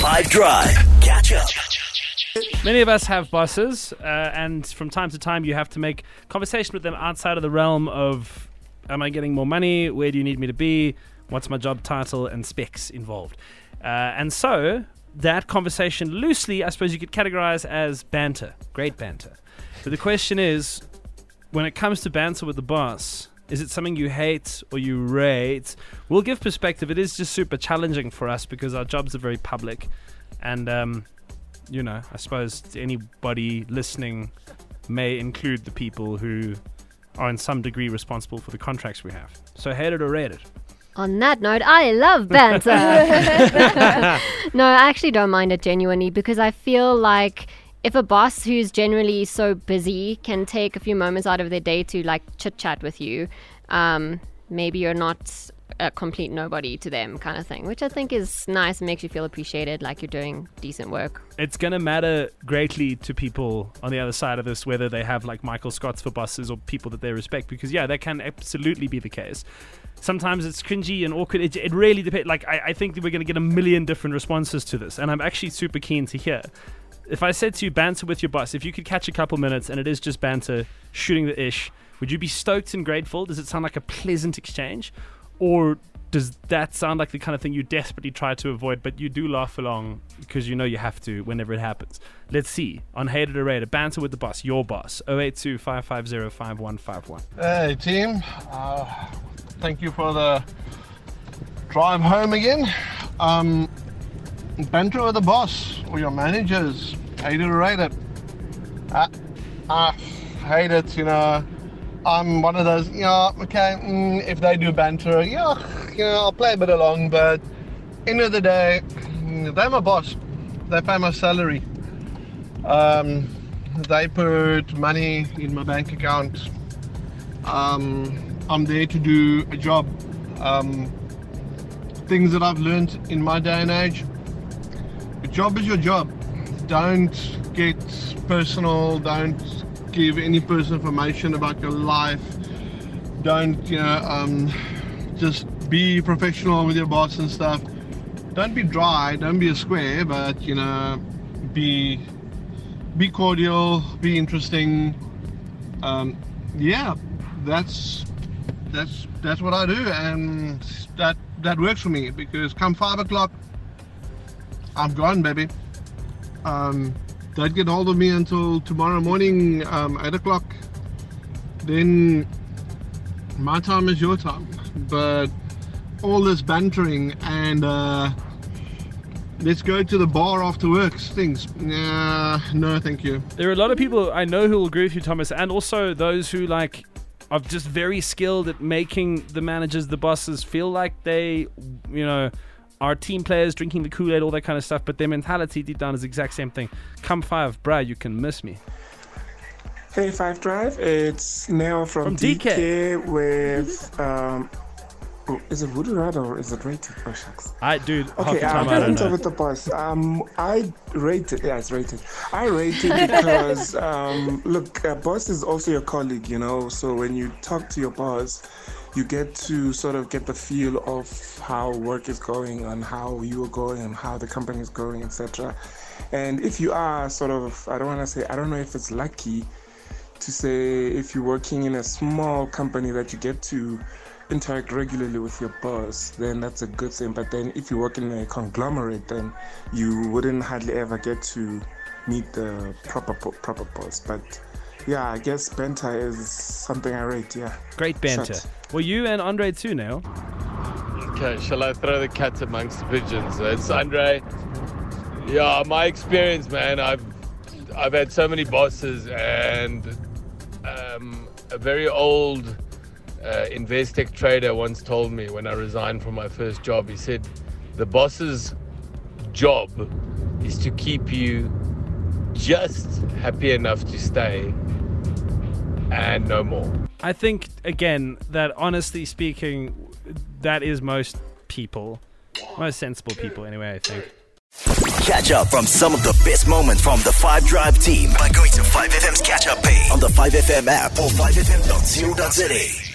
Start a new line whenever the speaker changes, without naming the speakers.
5 Drive. Catch up.
Many of us have bosses, uh, and from time to time, you have to make conversation with them outside of the realm of Am I getting more money? Where do you need me to be? What's my job title? And specs involved. Uh, and so, that conversation loosely, I suppose you could categorize as banter. Great banter. But the question is when it comes to banter with the boss, is it something you hate or you rate? We'll give perspective. It is just super challenging for us because our jobs are very public. And, um, you know, I suppose anybody listening may include the people who are in some degree responsible for the contracts we have. So hate it or rate it.
On that note, I love banter. no, I actually don't mind it genuinely because I feel like if a boss who's generally so busy can take a few moments out of their day to like chit chat with you, um, maybe you're not a complete nobody to them kind of thing, which I think is nice and makes you feel appreciated, like you're doing decent work.
It's going to matter greatly to people on the other side of this whether they have like Michael Scotts for bosses or people that they respect, because yeah, that can absolutely be the case. Sometimes it's cringy and awkward. It, it really depends. Like, I, I think we're going to get a million different responses to this, and I'm actually super keen to hear. If I said to you, banter with your boss, if you could catch a couple minutes and it is just banter, shooting the ish, would you be stoked and grateful? Does it sound like a pleasant exchange? Or does that sound like the kind of thing you desperately try to avoid, but you do laugh along because you know you have to whenever it happens? Let's see. On Hated or Rated, banter with the boss, your boss, 082 550 5151.
Hey, team. Uh, thank you for the drive home again. Um, banter with the boss or your managers, hated or rated. Uh, I hate it, you know. I'm one of those, yeah, okay, mm, if they do banter, yeah, know, I'll play a bit along, but end of the day, mm, they're my boss. They pay my salary. Um, they put money in my bank account. Um, I'm there to do a job. Um, things that I've learned in my day and age. A job is your job. Don't get personal. Don't give any personal information about your life. Don't, you know, um, just be professional with your boss and stuff. Don't be dry. Don't be a square, but you know, be be cordial. Be interesting. Um, yeah, that's that's that's what I do, and that that works for me because come five o'clock, I'm gone, baby. Um, don't get hold of me until tomorrow morning, um, eight o'clock. Then my time is your time. But all this bantering and uh, let's go to the bar after work things. Nah, no, thank you.
There are a lot of people I know who will agree with you, Thomas, and also those who like are just very skilled at making the managers, the bosses, feel like they, you know, are team players drinking the Kool Aid, all that kind of stuff. But their mentality deep down is the exact same thing. Come five, bruh, you can miss me.
Hey, Five Drive. It's Neo from,
From
DK,
DK.
with. Um, oh, is it Voodoo Rad or is it rated? Oh, shucks.
I, dude,
Okay, I'm
I don't know.
with the boss. Um, I rate it. Yeah, it's rated. I rate it because um, look, a boss is also your colleague, you know. So when you talk to your boss, you get to sort of get the feel of how work is going and how you are going and how the company is going, etc. And if you are sort of, I don't want to say, I don't know if it's lucky to say if you're working in a small company that you get to interact regularly with your boss, then that's a good thing. But then if you work in a conglomerate, then you wouldn't hardly ever get to meet the proper proper boss. But yeah, I guess banter is something I rate. Yeah.
Great banter.
Shut.
Well, you and Andre too now.
Okay, shall I throw the cat amongst the pigeons? It's Andre. Yeah, my experience, man. I've I've had so many bosses, and um, a very old uh, Investec trader once told me when I resigned from my first job. He said, "The boss's job is to keep you just happy enough to stay, and no more."
I think again that honestly speaking, that is most people, most sensible people anyway. I think.
Catch up from some of the best moments from the 5 Drive team by going to 5FM's catch up page on the 5FM app or 5FM.co.za.